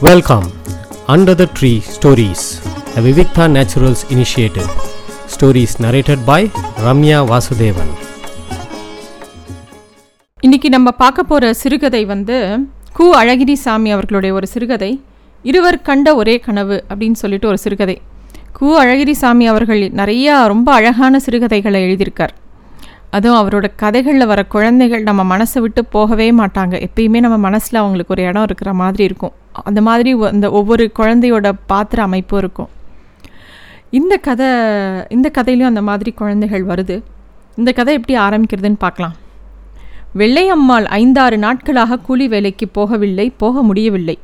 Welcome under the tree stories the Vivikta naturals initiative stories narrated by Ramya Vasudevan இன்னைக்கு நம்ம பார்க்க போகிற சிறுகதை வந்து கு. அழகிரி சாமி அவர்களுடைய ஒரு சிறுகதை இருவர் கண்ட ஒரே கனவு அப்படின்னு சொல்லிட்டு ஒரு சிறுகதை. கு. அழகிரி சாமி அவர்கள் நிறையா ரொம்ப அழகான சிறுகதைகளை எழுதியிருக்கார். அதுவும் அவரோட கதைகளில் வர குழந்தைகள் நம்ம மனசை விட்டு போகவே மாட்டாங்க. எப்பயுமே நம்ம மனசில் அவங்களுக்கு ஒரு இடம் இருக்கிற மாதிரி இருக்கும். அந்த மாதிரி அந்த ஒவ்வொரு குழந்தையோட பாத்திர அமைப்பும் இருக்கும். இந்த கதை இந்த கதையிலையும் அந்த மாதிரி குழந்தைகள் வருது. இந்த கதை எப்படி ஆரம்பிக்கிறதுன்னு பார்க்கலாம். வெள்ளையம்மாள் ஐந்தாறு நாட்களாக கூலி வேலைக்கு போகவில்லை போக முடியவில்லை.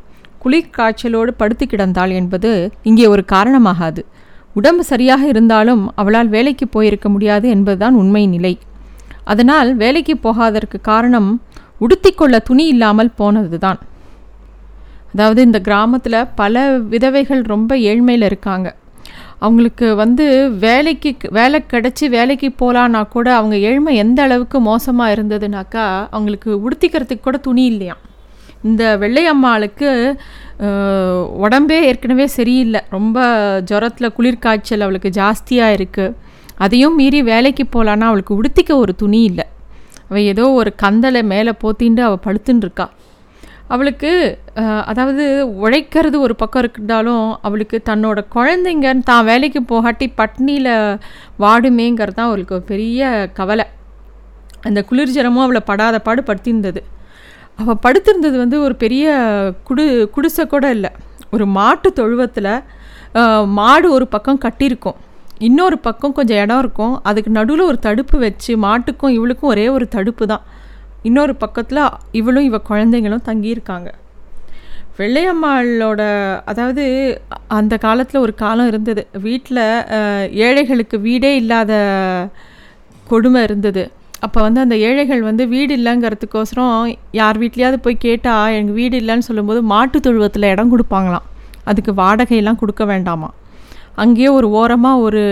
குளிர்காய்ச்சலோடு படுத்து கிடந்தாள் என்பது இங்கே ஒரு காரணமாகாது. உடம்பு சரியாக இருந்தாலும் அவளால் வேலைக்கு போயிருக்க முடியாது என்பதுதான் உண்மை நிலை. அதனால் வேலைக்கு போகாதற்கு காரணம் உடுத்திக்கொள்ள துணி இல்லாமல் போனதுதான். அதாவது இந்த கிராமத்தில் பல விதவைகள் ரொம்ப ஏழ்மையில் இருக்காங்க. அவங்களுக்கு வந்து வேலைக்கு வேலை கிடச்சி வேலைக்கு போகலான்னா கூட அவங்க ஏழ்மை எந்த அளவுக்கு மோசமாக இருந்ததுனாக்கா அவங்களுக்கு உடுத்திக்கிறதுக்கு கூட துணி இல்லையாம். இந்த வெள்ளையம்மாளுக்கு உடம்பே ஏற்கனவே சரியில்லை. ரொம்ப ஜுரத்தில் குளிர்காய்ச்சல் அவளுக்கு ஜாஸ்தியாக இருக்குது அதையும் மீறி வேலைக்கு போகலான்னா அவளுக்கு உடுத்திக்க ஒரு துணி இல்லை. அவள் ஏதோ ஒரு கந்தலை மேலே போத்திண்டு அவள் படுத்துன்னு இருக்காள் அவளுக்கு அதாவது உழைக்கிறது ஒரு பக்கம் இருந்தாலும் அவளுக்கு தன்னோட குழந்தைங்க தான் வேலைக்கு போகாட்டி பட்னியில் வாடுமேங்கிறது தான் அவளுக்கு பெரிய கவலை. அந்த குளிர்ஜரமும் அவளை படாத பாடு படுத்திருந்தது. அவள் படுத்திருந்தது வந்து ஒரு பெரிய குடு குடிசை கூட இல்லை. ஒரு மாட்டு தொழுவத்தில் மாடு ஒரு பக்கம் கட்டியிருக்கும். இன்னொரு பக்கம் கொஞ்சம் இடம் இருக்கும். அதுக்கு நடுவில் ஒரு தடுப்பு வச்சு மாட்டுக்கும் இவளுக்கும் ஒரே ஒரு தடுப்பு தான். இன்னொரு பக்கத்தில் இவளும் இவ குழந்தைங்களும் தங்கியிருக்காங்க. வெள்ளையம்மாளோட அதாவது அந்த காலத்தில் ஒரு காலம் இருந்தது. வீட்டில் ஏழைகளுக்கு வீடே இல்லாத கொடுமை இருந்தது. அப்போ வந்து அந்த ஏழைகள் வந்து வீடு இல்லைங்கிறதுக்கோசரம் யார் வீட்லேயாவது போய் கேட்டால் எனக்கு வீடு இல்லைன்னு சொல்லும்போது மாட்டு தொழுவத்தில் இடம் கொடுப்பாங்களாம். அதுக்கு வாடகையெல்லாம் கொடுக்க வேண்டாமா அங்கேயே ஒரு ஓரமாக ஒரு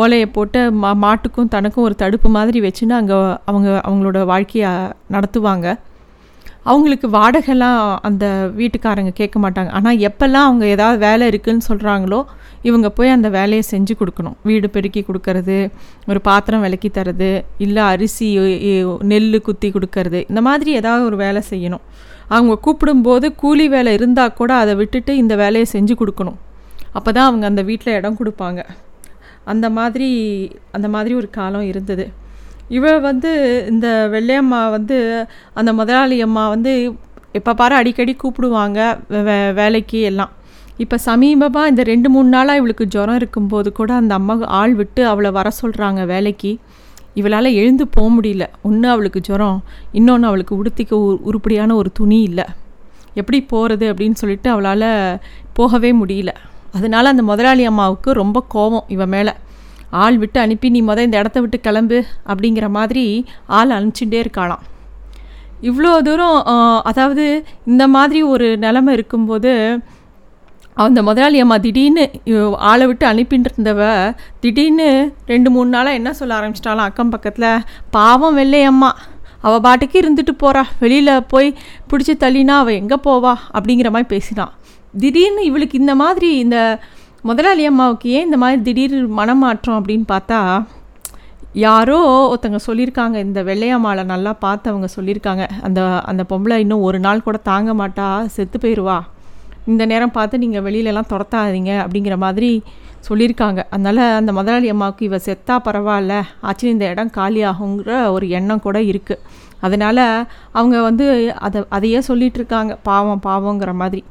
ஓலையை போட்டு மா மாட்டுக்கும் தனக்கும் ஒரு தடுப்பு மாதிரி வச்சுன்னு அங்கே அவங்க அவங்களோட வாழ்க்கையை நடத்துவாங்க. அவங்களுக்கு வாடகைலாம் அந்த வீட்டுக்காரங்க கேட்க மாட்டாங்க. ஆனால் எப்போல்லாம் அவங்க ஏதாவது வேலை இருக்குதுன்னு சொல்கிறாங்களோ இவங்க போய் அந்த வேலையை செஞ்சு கொடுக்கணும். வீடு பெருக்கி கொடுக்கறது ஒரு பாத்திரம் விலக்கி தரது இல்லை அரிசி நெல் குத்தி கொடுக்கறது இந்த மாதிரி ஏதாவது ஒரு வேலை செய்யணும். அவங்க கூப்பிடும்போது கூலி வேலை இருந்தால் கூட அதை விட்டுட்டு இந்த வேலையை செஞ்சு கொடுக்கணும். அப்போ தான் அவங்க அந்த வீட்டில் இடம் கொடுப்பாங்க. அந்த மாதிரி அந்த மாதிரி ஒரு காலம் இருந்தது. இவ வந்து இந்த வெள்ளையம்மா வந்து அந்த முதலாளி அம்மா வந்து எப்போ பாரு அடிக்கடி கூப்பிடுவாங்க வே- வே- வேலைக்கு எல்லாம். இப்போ சமீபமாக இந்த ரெண்டு மூணு நாளாக இவளுக்கு ஜுரம் இருக்கும்போது கூட அந்த அம்மா ஆள் விட்டு அவளை வர சொல்கிறாங்க வேலைக்கு. இவளால் எழுந்து போக முடியல. ஒன்று அவளுக்கு ஜுரம் இன்னொன்று அவளுக்கு உடுத்திக்க உ- உருப்படியான ஒரு துணி இல்லை. எப்படி போகிறது அப்படின்னு சொல்லிட்டு அவளால் போகவே முடியல. அதனால அந்த முதலாளி அம்மாவுக்கு ரொம்ப கோபம் இவன் மேலே. ஆள் விட்டு அனுப்பி நீ முத இந்த இடத்த விட்டு கிளம்பு அப்படிங்கிற மாதிரி ஆள் அனுப்பிச்சுட்டே இருக்காளாம். இவ்வளோ தூரம் அதாவது இந்த மாதிரி ஒரு நிலமை இருக்கும்போது அந்த முதலாளி அம்மா திடீர்னு ஆளை விட்டு அனுப்பிட்டு இருந்தவ திடீர்னு ரெண்டு மூணு நாளாக என்ன சொல்ல ஆரம்பிச்சிட்டாலாம் அக்கம் பக்கத்தில் பாவம் வெள்ளையம்மா அவள் பாட்டுக்கு இருந்துட்டு போகிறா வெளியில் போய் பிடிச்சி தள்ளினா அவள் எங்கே போவா? அப்படிங்கிற மாதிரி பேசினான். திடீர்னு இவளுக்கு இந்த மாதிரி இந்த முதலாளி அம்மாவுக்கு ஏன் இந்த மாதிரி திடீர் மனமாற்றம் அப்படின்னு பார்த்தா யாரோ ஒருத்தங்க சொல்லியிருக்காங்க. இந்த வெள்ளையம்மாவை நல்லா பார்த்து அவங்க சொல்லியிருக்காங்க. அந்த அந்த பொம்பளை இன்னும் ஒரு நாள் கூட தாங்க மாட்டா செத்து போயிடுவா இந்த நேரம் பார்த்து நீங்கள் வெளியிலலாம் துரத்தாதீங்க அப்படிங்கிற மாதிரி சொல்லியிருக்காங்க. அதனால் அந்த முதலாளி அம்மாவுக்கு இவ செத்தா பரவாயில்ல ஆச்சு இந்த இடம் காலியாகுங்கிற ஒரு எண்ணம் கூட இருக்குது அதனால் அவங்க வந்து அதை அதையே சொல்லிகிட்ருக்காங்க பாவம் பாவங்கிற மாதிரி.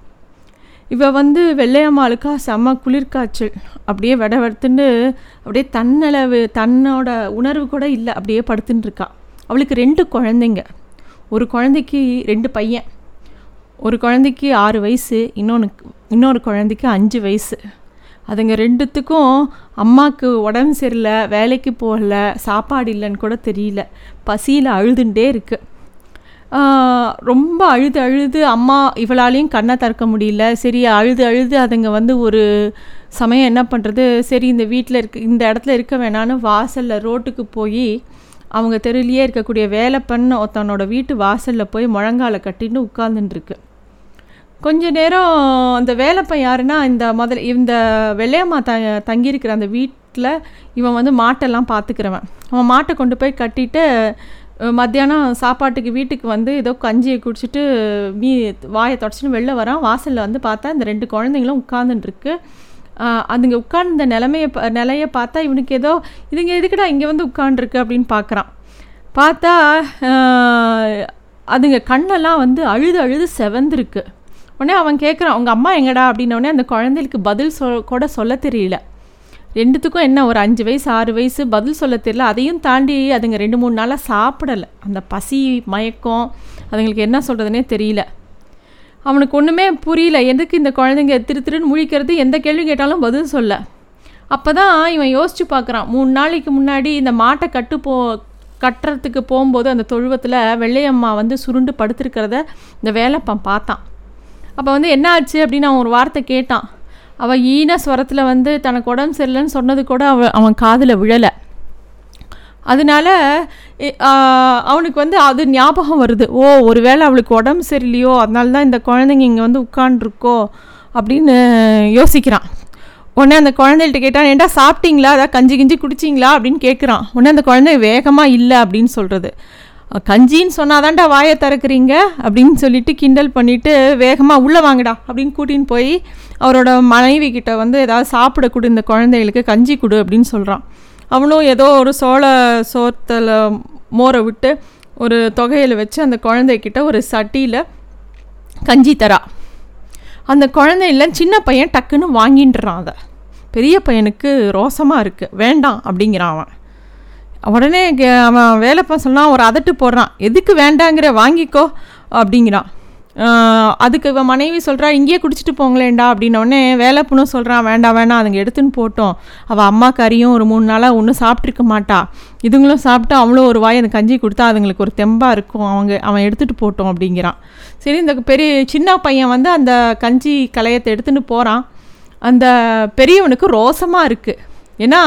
இவள் வந்து வெள்ளையம்மாளுக்கா செம்ம குளிர்காய்ச்சல். அப்படியே விட வெடுத்துன்னு அப்படியே தன்னளவு தன்னோட உணர்வு கூட இல்லை. அப்படியே படுத்துன்னு இருக்கா அவளுக்கு ரெண்டு குழந்தைங்க. ஒரு குழந்தைக்கு ரெண்டு பையன். ஒரு குழந்தைக்கு ஆறு வயசு இன்னொன்று இன்னொரு குழந்தைக்கு அஞ்சு வயசு. அதுங்க ரெண்டுத்துக்கும் அம்மாவுக்கு உடம்பு சரியில்லை வேலைக்கு போகல சாப்பாடு இல்லைன்னு கூட தெரியல. பசியில் அழுதுண்டே இருக்குது ரொம்ப அழுது அழுது அம்மா இவளாலையும் கண்ணை திறக்க முடியல. சரி அழுது அழுது அதுங்க வந்து ஒரு சமயம் என்ன பண்ணுறது சரி இந்த வீட்டில் இருக்க இந்த இடத்துல இருக்க வேணான்னு வாசலில் ரோட்டுக்கு போய் அவங்க தெருவிலேயே இருக்கக்கூடிய வேலை பண்ண ஒருத்தனோட வீட்டு வாசலில் போய் முழங்கால கட்டின்னு உட்கார்ந்துட்டுருக்கு. கொஞ்ச நேரம் அந்த வேலைப்பன் யாருன்னா இந்த முதல் இந்த வெள்ளையம்மா த தங்கியிருக்கிற அந்த வீட்டில் இவன் வந்து மாட்டெல்லாம் பார்த்துக்கிறவன். அவன் மாட்டை கொண்டு போய் கட்டிட்டு மத்தியானம் சாப்பாட்டுக்கு வீட்டுக்கு வந்து ஏதோ கஞ்சியை குடிச்சிட்டு மீ வாயை தொடச்சிட்டு வெளில வரான். வாசலில் வந்து பார்த்தா இந்த ரெண்டு குழந்தைங்களும் உட்காந்துட்டுருக்கு அதுங்க உட்கார்ந்த நிலைமையை நிலையை பார்த்தா இவனுக்கு ஏதோ இதுங்க எதுக்குடா இங்கே வந்து உட்காந்துருக்கு அப்படின்னு பார்க்குறான். பார்த்தா அதுங்க கண்ணெல்லாம் வந்து அழுது அழுது செவந்திருக்கு. உடனே அவன் கேட்குறான் உங்கள் அம்மா எங்கடா? அப்படின்னோடனே அந்த குழந்தைகளுக்கு பதில் சொ கூட சொல்ல தெரியல. ரெண்டுத்துக்கும் என்ன ஒரு அஞ்சு வயசு ஆறு வயசு பதில் சொல்ல தெரியல. அதையும் தாண்டி அதுங்க ரெண்டு மூணு நாளாக சாப்பிடலை. அந்த பசி மயக்கம் அதுங்களுக்கு என்ன சொல்கிறதுனே தெரியல. அவனுக்கு ஒன்றுமே புரியல. எதுக்கு இந்த குழந்தைங்க திரு திருன்னு முழிக்கிறது? எந்த கேள்வி கேட்டாலும் பதில் சொல்ல. அப்போ தான் இவன் யோசிச்சு பார்க்குறான் மூணு நாளைக்கு முன்னாடி இந்த மாட்டை கட்டு போ கட்டுறதுக்கு போகும்போது அந்த தொழுவத்தில் வெள்ளையம்மா வந்து சுருண்டு படுத்திருக்கிறத இந்த வேலைப்பான் பார்த்தான். அப்போ வந்து என்ன ஆச்சு அப்படின்னு அவன் ஒரு வார்த்தை கேட்டான். அவள் ஈன ஸ்வரத்தில் வந்து தனக்கு உடம்பு சரியில்லைன்னு சொன்னது கூட அவன் அவன் காதில் விழலை. அதனால அவனுக்கு வந்து அது ஞாபகம் வருது. ஓ ஒருவேளை அவளுக்கு உடம்பு சரியில்லையோ அதனால தான் இந்த குழந்தைங்க இங்கே வந்து உட்காண்ட்ருக்கோ அப்படின்னு யோசிக்கிறான். உடனே அந்த குழந்தைகிட்ட கேட்டான் ஏன்டா சாப்பிட்டீங்களா? அதான் கஞ்சி கிஞ்சி குடிச்சிங்களா? அப்படின்னு கேட்குறான் உடனே அந்த குழந்தை வேகமாக இல்லை அப்படின்னு சொல்கிறது கஞ்சின்னு சொன்னாதான்டா வாயை திறக்கிறீங்க அப்படின்னு சொல்லிட்டு கிண்டல் பண்ணிவிட்டு வேகமாக உள்ளே வாங்கடா அப்படின்னு கூட்டின்னு போய் அவரோட மனைவி கிட்ட வந்து ஏதாவது சாப்பிட கொடு இந்த குழந்தைகளுக்கு கஞ்சி கொடு அப்படின்னு சொல்கிறான் அவனும் ஏதோ ஒரு சோள சோத்தில் மோரை விட்டு ஒரு தொகையில் வச்சு அந்த குழந்தைக்கிட்ட ஒரு சட்டியில் கஞ்சி தரா. அந்த குழந்தையில சின்ன பையன் டக்குன்னு வாங்கின்றான் அதை. பெரிய பையனுக்கு ரோசமாக இருக்குது வேண்டாம் அப்படிங்கிறான் அவன். உடனே கே- அவன் வேலைப்பன் சொன்னான் ஒரு அதட்டு போடுறான். எதுக்கு வேண்டாங்கிற வாங்கிக்கோ அப்படிங்கிறான். அதுக்கு இவன் மனைவி சொல்கிறா இங்கேயே குடிச்சிட்டு போங்களேன்டா அப்படின்னோடனே உடனே சொல்கிறான் வேண்டாம் வேண்டாம் அதுங்க எடுத்துன்னு போட்டோம். அவள் அம்மா கறியும் ஒரு மூணு நாளாக ஒன்றும் சாப்பிட்ருக்க மாட்டா. இதுங்களும் சாப்பிட்டு அவளும் ஒரு வாய் அந்த கஞ்சி கொடுத்தா அதுங்களுக்கு ஒரு தெம்பாக இருக்கும். அவங்க அவன் எடுத்துகிட்டு போட்டோம் அப்படிங்கிறான். சரி இந்த பெரிய சின்ன பையன் வந்து அந்த கஞ்சி கலையத்தை எடுத்துன்னு போகிறான் அந்த பெரியவனுக்கு ரோசமாக இருக்குது ஏன்னா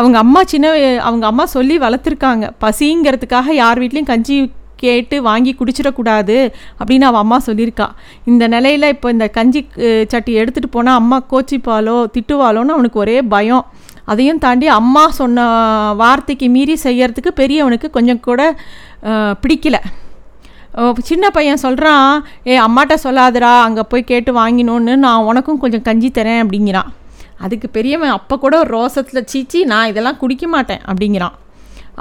அவங்க அம்மா சின்ன அவங்க அம்மா சொல்லி வளர்த்துருக்காங்க. பசிங்கிறதுக்காக யார் வீட்லேயும் கஞ்சி கேட்டு வாங்கி குடிச்சிடக்கூடாது அப்படின்னு அவன் அம்மா சொல்லியிருக்கா. இந்த நிலையில் இப்போ இந்த கஞ்சி சட்டி எடுத்துகிட்டு போனால் அம்மா கோச்சிப்பாலோ திட்டுவாளோன்னு அவனுக்கு ஒரே பயம். அதையும் தாண்டி அம்மா சொன்ன வார்த்தைக்கு மீறி செய்யறதுக்கு பெரியவனுக்கு கொஞ்சம் கூட பிடிக்கல. சின்ன பையன் சொல்கிறான் ஏ அம்மாட்ட சொல்லாதடா அங்கே போய் கேட்டு வாங்கினோன்னு நான் உனக்கும் கொஞ்சம் கஞ்சி தரேன் அப்படிங்கிறான். அதுக்கு பெரியவன் அப்போ கூட ஒரு ரோசத்தில் சீச்சி நான் இதெல்லாம் குடிக்க மாட்டேன் அப்படிங்கிறான்.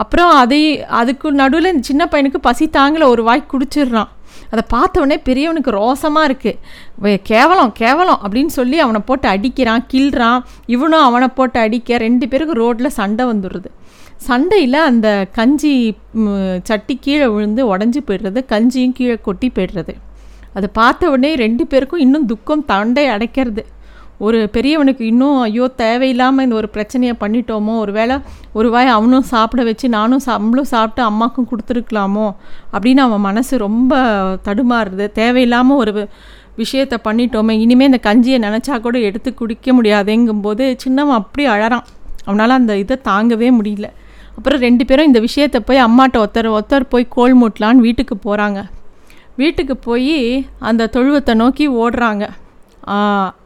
அப்புறம் அதை அதுக்கு நடுவில் இந்த சின்ன பையனுக்கு பசி தாங்கல ஒரு வாய் குடிச்சிடுறான். அதை பார்த்தவொடனே பெரியவனுக்கு ரோசமாக இருக்குது கேவலம் கேவலம் அப்படின்னு சொல்லி அவனை போட்டு அடிக்கிறான் கிள்றான். இவனும் அவனை போட்டு அடிக்க ரெண்டு பேருக்கு ரோட்டில் சண்டை வந்துடுது சண்டையில் அந்த கஞ்சி சட்டி கீழே விழுந்து உடஞ்சி போயிடுறது கஞ்சியும் கீழே கொட்டி போயிடுறது. அதை பார்த்த உடனே ரெண்டு பேருக்கும் இன்னும் துக்கம் தண்டை அடைக்கிறது. ஒரு பெரியவனுக்கு இன்னும் ஐயோ தேவையில்லாமல் இந்த ஒரு பிரச்சனையை பண்ணிட்டோமோ ஒரு வேளை ஒரு வாய் அவனும் சாப்பிட வச்சு நானும் சா- நம்மளும் சாப்பிட்டு அம்மாக்கும் கொடுத்துருக்கலாமோ அப்படின்னு அவன் மனசு ரொம்ப தடுமாறுது. தேவையில்லாமல் ஒரு விஷயத்தை பண்ணிட்டோமே இனிமேல் இந்த கஞ்சியை நினச்சா கூட எடுத்து குடிக்க முடியாதேங்கும்போது சின்னவன் அப்படி அழறான். அவனால் அந்த இதை தாங்கவே முடியல. அப்புறம் ரெண்டு பேரும் இந்த விஷயத்தை போய் அம்மாட்ட ஒருத்தர் ஒருத்தர் போய் கோல் மூட்டலான்னு வீட்டுக்கு போகிறாங்க வீட்டுக்கு போய் அந்த தொழுவத்தை நோக்கி ஓடுறாங்க.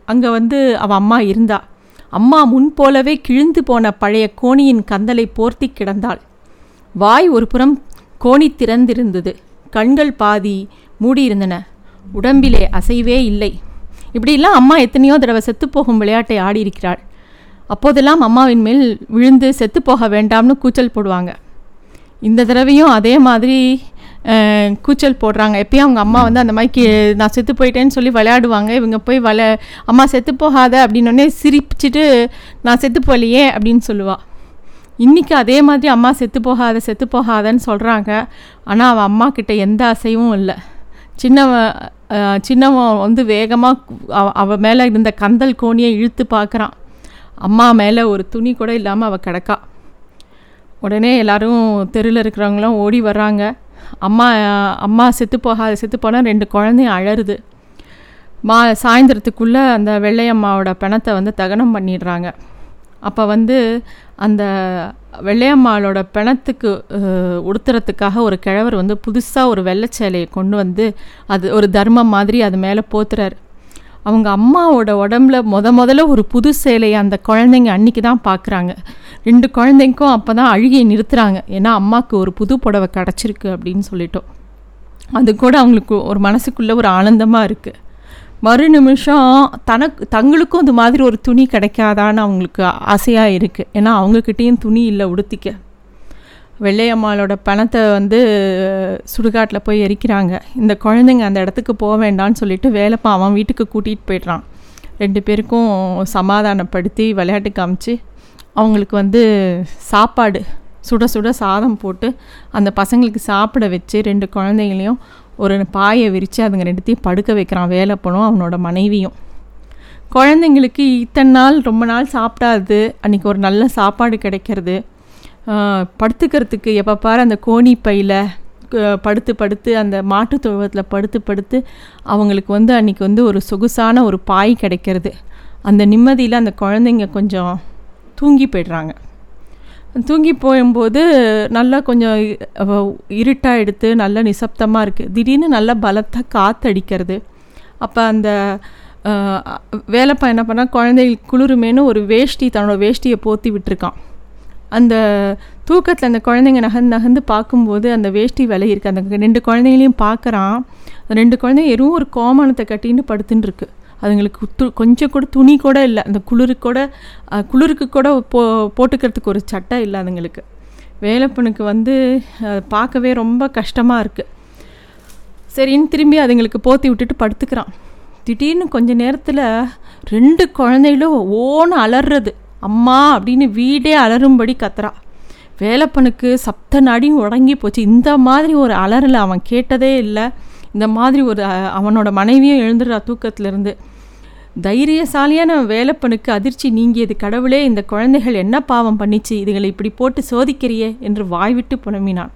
அங்கே வந்து அவள் அம்மா இருந்தா. அம்மா முன் போலவே கிழிந்து போன பழைய கோணியின் கந்தலை போர்த்தி கிடந்தாள். வாய் ஒரு புறம் கோணி திறந்திருந்தது. கண்கள் பாதி மூடியிருந்தன. உடம்பிலே அசைவே இல்லை. இப்படியெல்லாம் அம்மா எத்தனையோ தடவை செத்துப்போகும் விளையாட்டை ஆடியிருக்கிறாள். அப்போதெல்லாம் அம்மாவின் மேல் விழுந்து செத்துப்போக வேண்டாம்னு கூச்சல் போடுவாங்க. இந்த தடவையும் அதே மாதிரி கூச்சல் போடுறாங்க. எப்பயும் அவங்க அம்மா வந்து அந்த மாதிரி கீ- நான் செத்து போயிட்டேன்னு சொல்லி விளையாடுவாங்க. இவங்க போய் வள அம்மா செத்து போகாத அப்படின்னோடனே சிரிச்சிட்டு நான் செத்து போகலையே அப்படின்னு சொல்லுவாள் இன்றைக்கி அதே மாதிரி அம்மா செத்து போகாத செத்து போகாதன்னு சொல்கிறாங்க ஆனால் அவள் அம்மா கிட்ட எந்த அசைவும் இல்லை. சின்னவன் சின்னவன் வந்து வேகமாக அவள் மேலே இருந்த கந்தல் கோணியை இழுத்து பார்க்குறான் அம்மா மேலே ஒரு துணி கூட இல்லாமல் அவள் கிடக்கா. உடனே எல்லோரும் தெருவில் இருக்கிறவங்களாம் ஓடி வர்றாங்க. அம்மா அம்மா செத்து போகாத செத்து போனால் ரெண்டு குழந்தையும் அழறுது. மா சாயந்தரத்துக்குள்ளே அந்த வெள்ளையம்மாவோட பிணத்தை வந்து தகனம் பண்ணிடுறாங்க. அப்போ வந்து அந்த வெள்ளையம்மாளோட பிணத்துக்கு உடுத்துறதுக்காக ஒரு கிழவர் வந்து புதுசாக ஒரு வெள்ளைச்சேலையை கொண்டு வந்து அது ஒரு தர்மம் மாதிரி அது மேலே போத்துறாரு. அவங்க அம்மாவோட உடம்புல முத முதல்ல ஒரு புது சேலையை அந்த குழந்தைங்க அன்னைக்கு தான் பார்க்குறாங்க ரெண்டு குழந்தைங்களுக்கும் அப்போ தான் அழுகியை நிறுத்துறாங்க. ஏன்னா அம்மாவுக்கு ஒரு புது புடவை கிடச்சிருக்கு அப்படின்னு சொல்லிட்டோம். அது கூட அவங்களுக்கு ஒரு மனசுக்குள்ளே ஒரு ஆனந்தமாக இருக்குது மறு நிமிஷம் தனக்கு தங்களுக்கும் இது மாதிரி ஒரு துணி கிடைக்காதான்னு அவங்களுக்கு ஆசையாக இருக்குது ஏன்னா அவங்கக்கிட்டேயும் துணி இல்லை உடுத்திக்க. வெள்ளையம்மாளோட பணத்தை வந்து சுடுகாட்டில் போய் எரிக்கிறாங்க. இந்த குழந்தைங்க அந்த இடத்துக்கு போக வேண்டான்னு சொல்லிட்டு வேலைப்பா அவன் வீட்டுக்கு கூட்டிகிட்டு போய்ட்றான். ரெண்டு பேருக்கும் சமாதானப்படுத்தி விளையாட்டு காமிச்சு அவங்களுக்கு வந்து சாப்பாடு சுட சுட சாதம் போட்டு அந்த பசங்களுக்கு சாப்பிட வச்சு ரெண்டு குழந்தைங்களையும் ஒரு பாயை விரித்து அதுங்க ரெண்டுத்தையும் படுக்க வைக்கிறான் வேலைப்பனும் அவனோட மனைவியும். குழந்தைங்களுக்கு இத்தனை நாள் ரொம்ப நாள் சாப்பிடாது அன்றைக்கி ஒரு நல்ல சாப்பாடு கிடைக்கிறது. படுத்துக்கிறதுக்கு எப்போ பாரு அந்த கோணி பையில் படுத்து படுத்து அந்த மாட்டு தொழுவத்தில் படுத்து படுத்து அவங்களுக்கு வந்து அன்றைக்கி வந்து ஒரு சொகுசான ஒரு பாய் கிடைக்கிறது. அந்த நிம்மதியில் அந்த குழந்தைங்க கொஞ்சம் தூங்கி போய்ட்றாங்க. தூங்கி போகும்போது நல்லா கொஞ்சம் இருட்டாக எடுத்து நல்ல நிசப்தமாக இருக்குது திடீர்னு நல்ல பலத்தாக காற்றடிக்கிறது அப்போ அந்த வேலைப்பா என்ன பண்ணால் குழந்தைகளுக்கு குளிருமேனு ஒரு வேஷ்டி தன்னோட வேஷ்டியை போற்றி விட்டுருக்கான். அந்த தூக்கத்தில் அந்த குழந்தைங்க நகர்ந்து நகர்ந்து பார்க்கும்போது அந்த வேஷ்டி விலை இருக்குது அந்த ரெண்டு குழந்தைங்களையும் பார்க்குறான். ரெண்டு குழந்தைங்க எதுவும் ஒரு கோமானத்தை கட்டின்னு படுத்துட்டுருக்கு அதுங்களுக்கு து கொஞ்சம் கூட துணி கூட இல்லை. அந்த குளிருக்கு கூட குளிருக்கு கூட போ போட்டுக்கிறதுக்கு ஒரு சட்டை இல்லை அதுங்களுக்கு. வேலைப்பனுக்கு வந்து பார்க்கவே ரொம்ப கஷ்டமாக இருக்குது சரின்னு திரும்பி அதுங்களுக்கு போற்றி விட்டுட்டு படுத்துக்கிறான். திடீர்னு கொஞ்ச நேரத்தில் ரெண்டு குழந்தைகளும் ஓன்னு அலறது. அம்மா அப்படின்னு வீடே அலறும்படி கத்துறா. வேலைப்பனுக்கு சப்த நாடியும் உடங்கி போச்சு. இந்த மாதிரி ஒரு அலறலை அவன் கேட்டதே இல்லை. இந்த மாதிரி ஒரு அவனோட மனைவியும் எழுந்துடுறா தூக்கத்திலேருந்து. தைரியசாலியான வேலைப்பனுக்கு அதிர்ச்சி நீங்கியது. கடவுளே இந்த குழந்தைகள் என்ன பாவம் பண்ணிச்சு? இதுகளை இப்படி போட்டு சோதிக்கிறியே என்று வாய்விட்டு புலம்பினான்.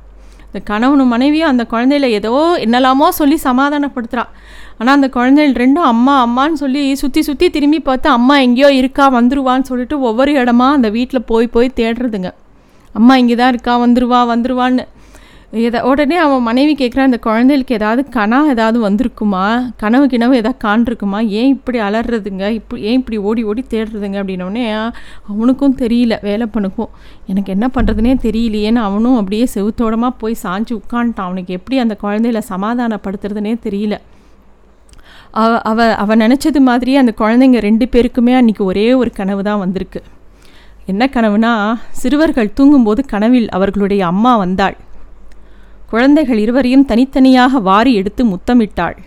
இந்த கணவனும் மனைவியும் அந்த குழந்தையில ஏதோ என்னெல்லாமோ சொல்லி சமாதானப்படுத்துகிறான் ஆனால் அந்த குழந்தைகள் ரெண்டும் அம்மா அம்மான்னு சொல்லி சுற்றி சுற்றி திரும்பி பார்த்து அம்மா எங்கேயோ இருக்கா வந்துருவான்னு சொல்லிட்டு ஒவ்வொரு இடமா அந்த வீட்டில் போய் போய் தேடுறதுங்க. அம்மா இங்கே தான் இருக்கா வந்துருவா வந்துருவான்னு எதை உடனே அவன் மனைவி கேட்குறான் இந்த குழந்தைகளுக்கு ஏதாவது கனா ஏதாவது வந்திருக்குமா? கனவு கிணவு ஏதாவது காண்டிருக்குமா ஏன் இப்படி அலறதுங்க? இப்படி ஏன் இப்படி ஓடி ஓடி தேடுறதுங்க? அப்படின்னோடனே அவனுக்கும் தெரியல வேலைப்பனுக்கும் எனக்கு என்ன பண்ணுறதுனே தெரியலையேன்னு அவனும் அப்படியே செவுத்தோடமாக போய் சாஞ்சு உட்காந்துட்டான் அவனுக்கு எப்படி அந்த குழந்தையில சமாதானப்படுத்துறதுனே தெரியல. அவ அவ அவன் நினச்சது மாதிரியே அந்த குழந்தைங்க ரெண்டு பேருக்குமே அன்றைக்கி ஒரே ஒரு கனவு தான் வந்திருக்கு. என்ன கனவுனா சிறுவர்கள் தூங்கும்போது கனவில் அவர்களுடைய அம்மா வந்தாள். குழந்தைகள் இருவரையும் தனித்தனியாக வாரி எடுத்து முத்தமிட்டாள்.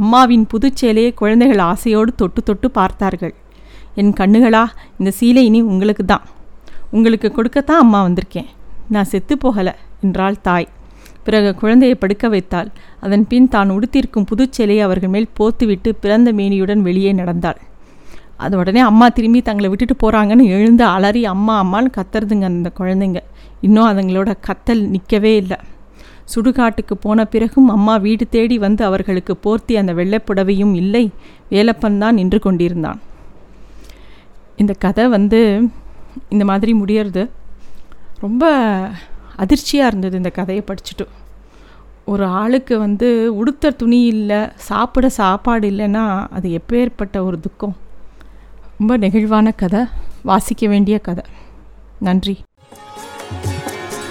அம்மாவின் புதுச்சேலையை குழந்தைகள் ஆசையோடு தொட்டு தொட்டு பார்த்தார்கள். என் கண்ணுகளா இந்த சீலை இனி உங்களுக்கு தான் உங்களுக்கு கொடுக்கத்தான் அம்மா வந்திருக்கேன். நான் செத்து போகலை என்றாள் தாய். பிறகு குழந்தையை படுக்க வைத்தாள். அதன் பின் தான் உடுத்திருக்கும் புதுச்சேலையை அவர்கள் மேல் போத்துவிட்டு பிறந்த மேனியுடன் வெளியே நடந்தாள். அது உடனே அம்மா திரும்பி தங்களை விட்டுட்டு போகிறாங்கன்னு எழுந்து அலறி அம்மா அம்மான்னு கத்துறதுங்க அந்த குழந்தைங்க. இன்னும் அதுங்களோட கத்தல் நிற்கவே இல்லை. சுடுகாட்டுக்கு போன பிறகும் அம்மா வீடு தேடி வந்து அவர்களுக்கு போர்த்தி அந்த வெள்ளைப்புடவையும் இல்லை வேலப்பன் தான் நின்று கொண்டிருந்தான். இந்த கதை வந்து இந்த மாதிரி முடியறது. ரொம்ப அதிர்ச்சியாக இருந்தது இந்த கதையை படிச்சுட்டு. ஒரு ஆளுக்கு வந்து உடுத்த துணி இல்லை சாப்பிட சாப்பாடு இல்லைன்னா அது எப்பேற்பட்ட ஒரு துக்கம். ரொம்ப நெகிழ்வான கதை. வாசிக்க வேண்டிய கதை. நன்றி.